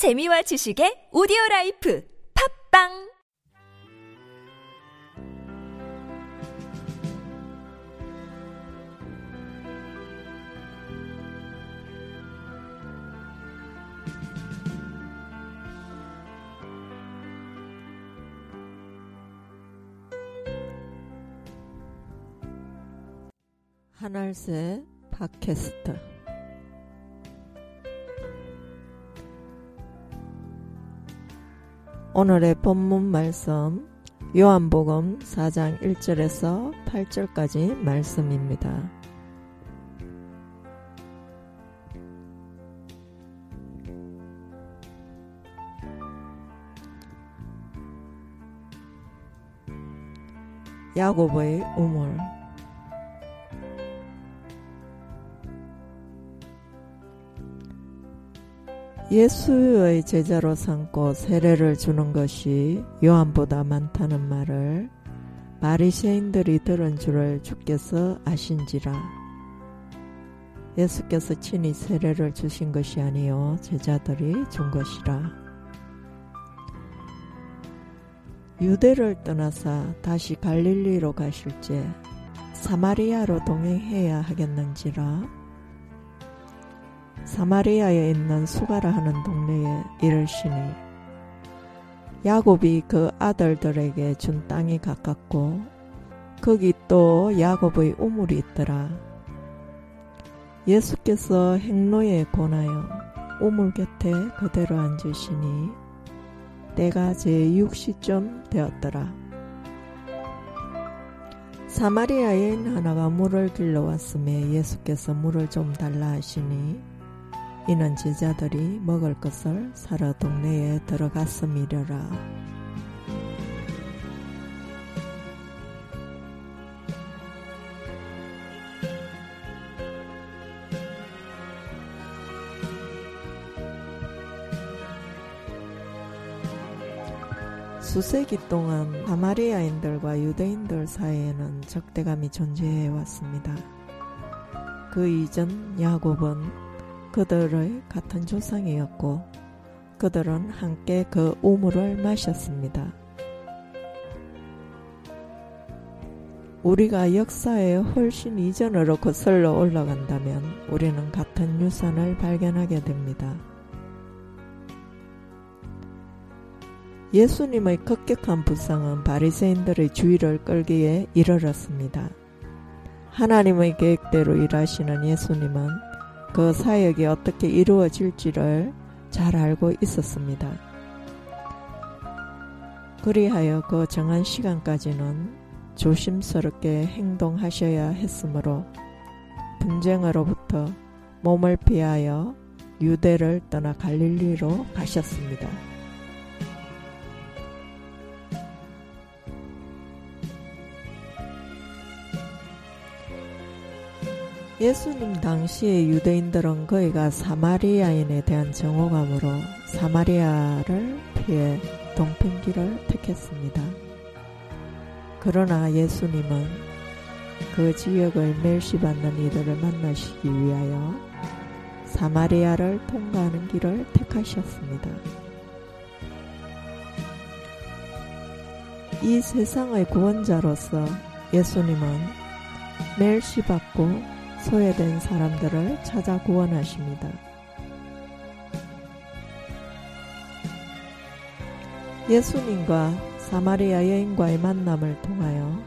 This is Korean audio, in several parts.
재미와 지식의 오디오 라이프 팝빵! 하늘새 팟캐스트 오늘의 본문 말씀 요한복음 4장 1절에서 8절까지 말씀입니다. 야곱의 우물 예수의 제자로 삼고 세례를 주는 것이 요한보다 많다는 말을 바리새인들이 들은 줄을 주께서 아신지라. 예수께서 친히 세례를 주신 것이 아니요 제자들이 준 것이라. 유대를 떠나사 다시 갈릴리로 가실제 사마리아로 동행해야 하겠는지라 사마리아에 있는 수가라 하는 동네에 이르시니 야곱이 그 아들들에게 준 땅이 가깝고 거기 또 야곱의 우물이 있더라. 예수께서 행로에 권하여 우물 곁에 그대로 앉으시니 때가 제6시쯤 되었더라. 사마리아인 하나가 물을 길러 왔음에 예수께서 물을 좀 달라 하시니 이는 제자들이 먹을 것을 사러 동네에 들어갔음이려라. 수세기 동안 사마리아인들과 유대인들 사이에는 적대감이 존재해 왔습니다. 그 이전 야곱은 그들의 같은 조상이었고 그들은 함께 그 우물을 마셨습니다. 우리가 역사에 훨씬 이전으로 거슬러 올라간다면 우리는 같은 유산을 발견하게 됩니다. 예수님의 급격한 부상은 바리새인들의 주의를 끌기에 이르렀습니다. 하나님의 계획대로 일하시는 예수님은 그 사역이 어떻게 이루어질지를 잘 알고 있었습니다. 그리하여 그 정한 시간까지는 조심스럽게 행동하셔야 했으므로 분쟁으로부터 몸을 피하여 유대를 떠나 갈릴리로 가셨습니다. 예수님 당시의 유대인들은 그이가 사마리아인에 대한 정오감으로 사마리아를 피해 동편길을 택했습니다. 그러나 예수님은 그 지역을 멸시받는 이들을 만나시기 위하여 사마리아를 통과하는 길을 택하셨습니다. 이 세상의 구원자로서 예수님은 멸시받고 소외된 사람들을 찾아 구원하십니다. 예수님과 사마리아 여인과의 만남을 통하여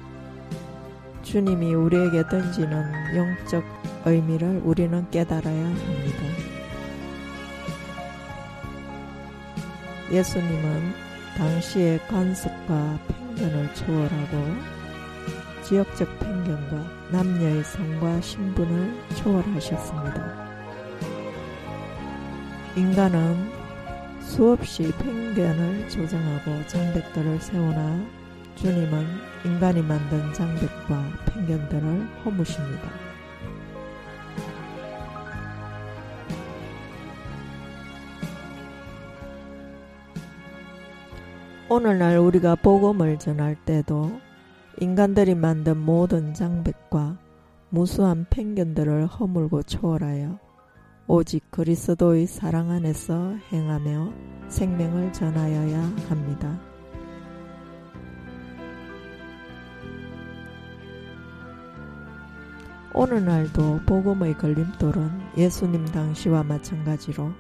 주님이 우리에게 던지는 영적 의미를 우리는 깨달아야 합니다. 예수님은 당시의 관습과 편견을 초월하고 지역적 편견과 남녀의 성과 신분을 초월하셨습니다. 인간은 수없이 편견을 조정하고 장벽들을 세우나 주님은 인간이 만든 장벽과 편견들을 허무십니다. 오늘날 우리가 복음을 전할 때도 인간들이 만든 모든 장벽과 무수한 편견들을 허물고 초월하여 오직 그리스도의 사랑 안에서 행하며 생명을 전하여야 합니다. 오늘날도 복음의 걸림돌은 예수님 당시와 마찬가지로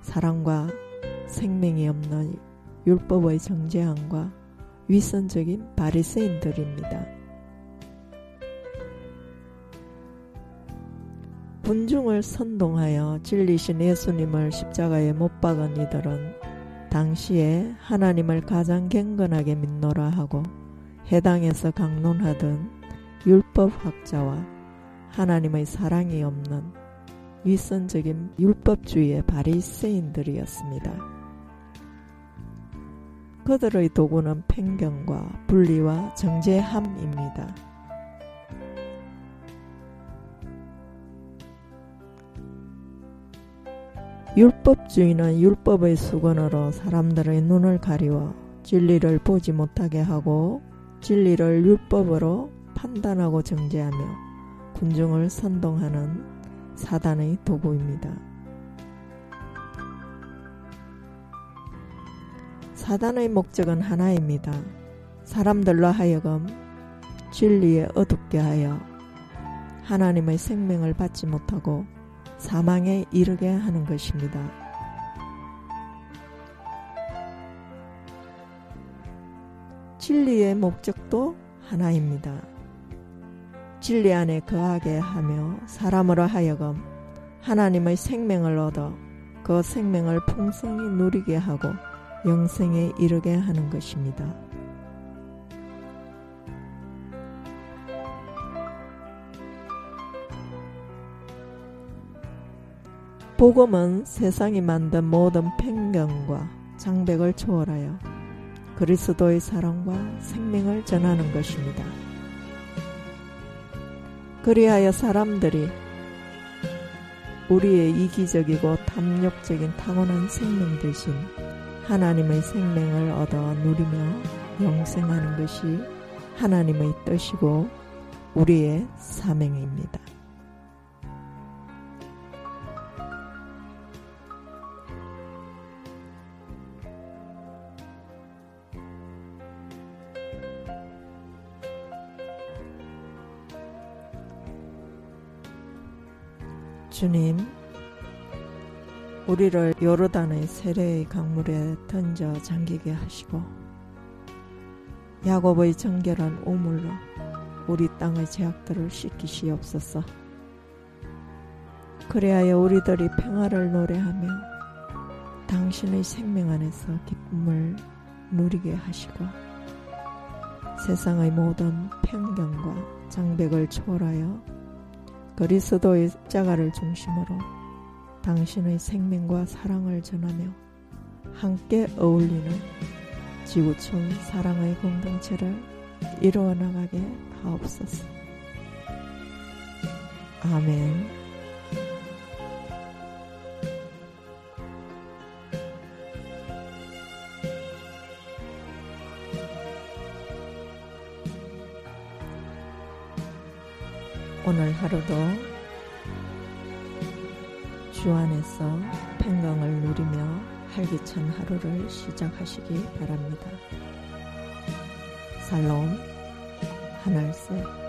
사랑과 생명이 없는 율법의 정죄함과 위선적인 바리새인들입니다. 군중을 선동하여 진리신 예수님을 십자가에 못 박은 이들은 당시에 하나님을 가장 갱건하게 믿노라 하고 해당에서 강론하던 율법학자와 하나님의 사랑이 없는 위선적인 율법주의의 바리새인들이었습니다. 그들의 도구는 편견과 분리와 정죄함입니다. 율법주의는 율법의 수건으로 사람들의 눈을 가리워 진리를 보지 못하게 하고 진리를 율법으로 판단하고 정죄하며 군중을 선동하는 사단의 도구입니다. 사단의 목적은 하나입니다. 사람들로 하여금 진리에 어둡게 하여 하나님의 생명을 받지 못하고 사망에 이르게 하는 것입니다. 진리의 목적도 하나입니다. 진리 안에 거하게 하며 사람으로 하여금 하나님의 생명을 얻어 그 생명을 풍성히 누리게 하고 영생에 이르게 하는 것입니다. 복음은 세상이 만든 모든 편견과 장벽을 초월하여 그리스도의 사랑과 생명을 전하는 것입니다. 그리하여 사람들이 우리의 이기적이고 탐욕적인 타고난 생명 대신 하나님의 생명을 얻어 누리며 영생하는 것이 하나님의 뜻이고 우리의 사명입니다. 주님, 우리를 요르단의 세례의 강물에 던져 잠기게 하시고 야곱의 정결한 오물로 우리 땅의 죄악들을 씻기시옵소서. 그리하여 우리들이 평화를 노래하며 당신의 생명 안에서 기쁨을 누리게 하시고 세상의 모든 편견과 장벽을 초월하여 그리스도의 자가를 중심으로 당신의 생명과 사랑을 전하며 함께 어울리는 지구촌 사랑의 공동체를 이루어 나가게 하옵소서. 아멘. 오늘 하루도 주 안에서 평강을 누리며 활기찬 하루를 시작하시기 바랍니다. 살롬 하늘색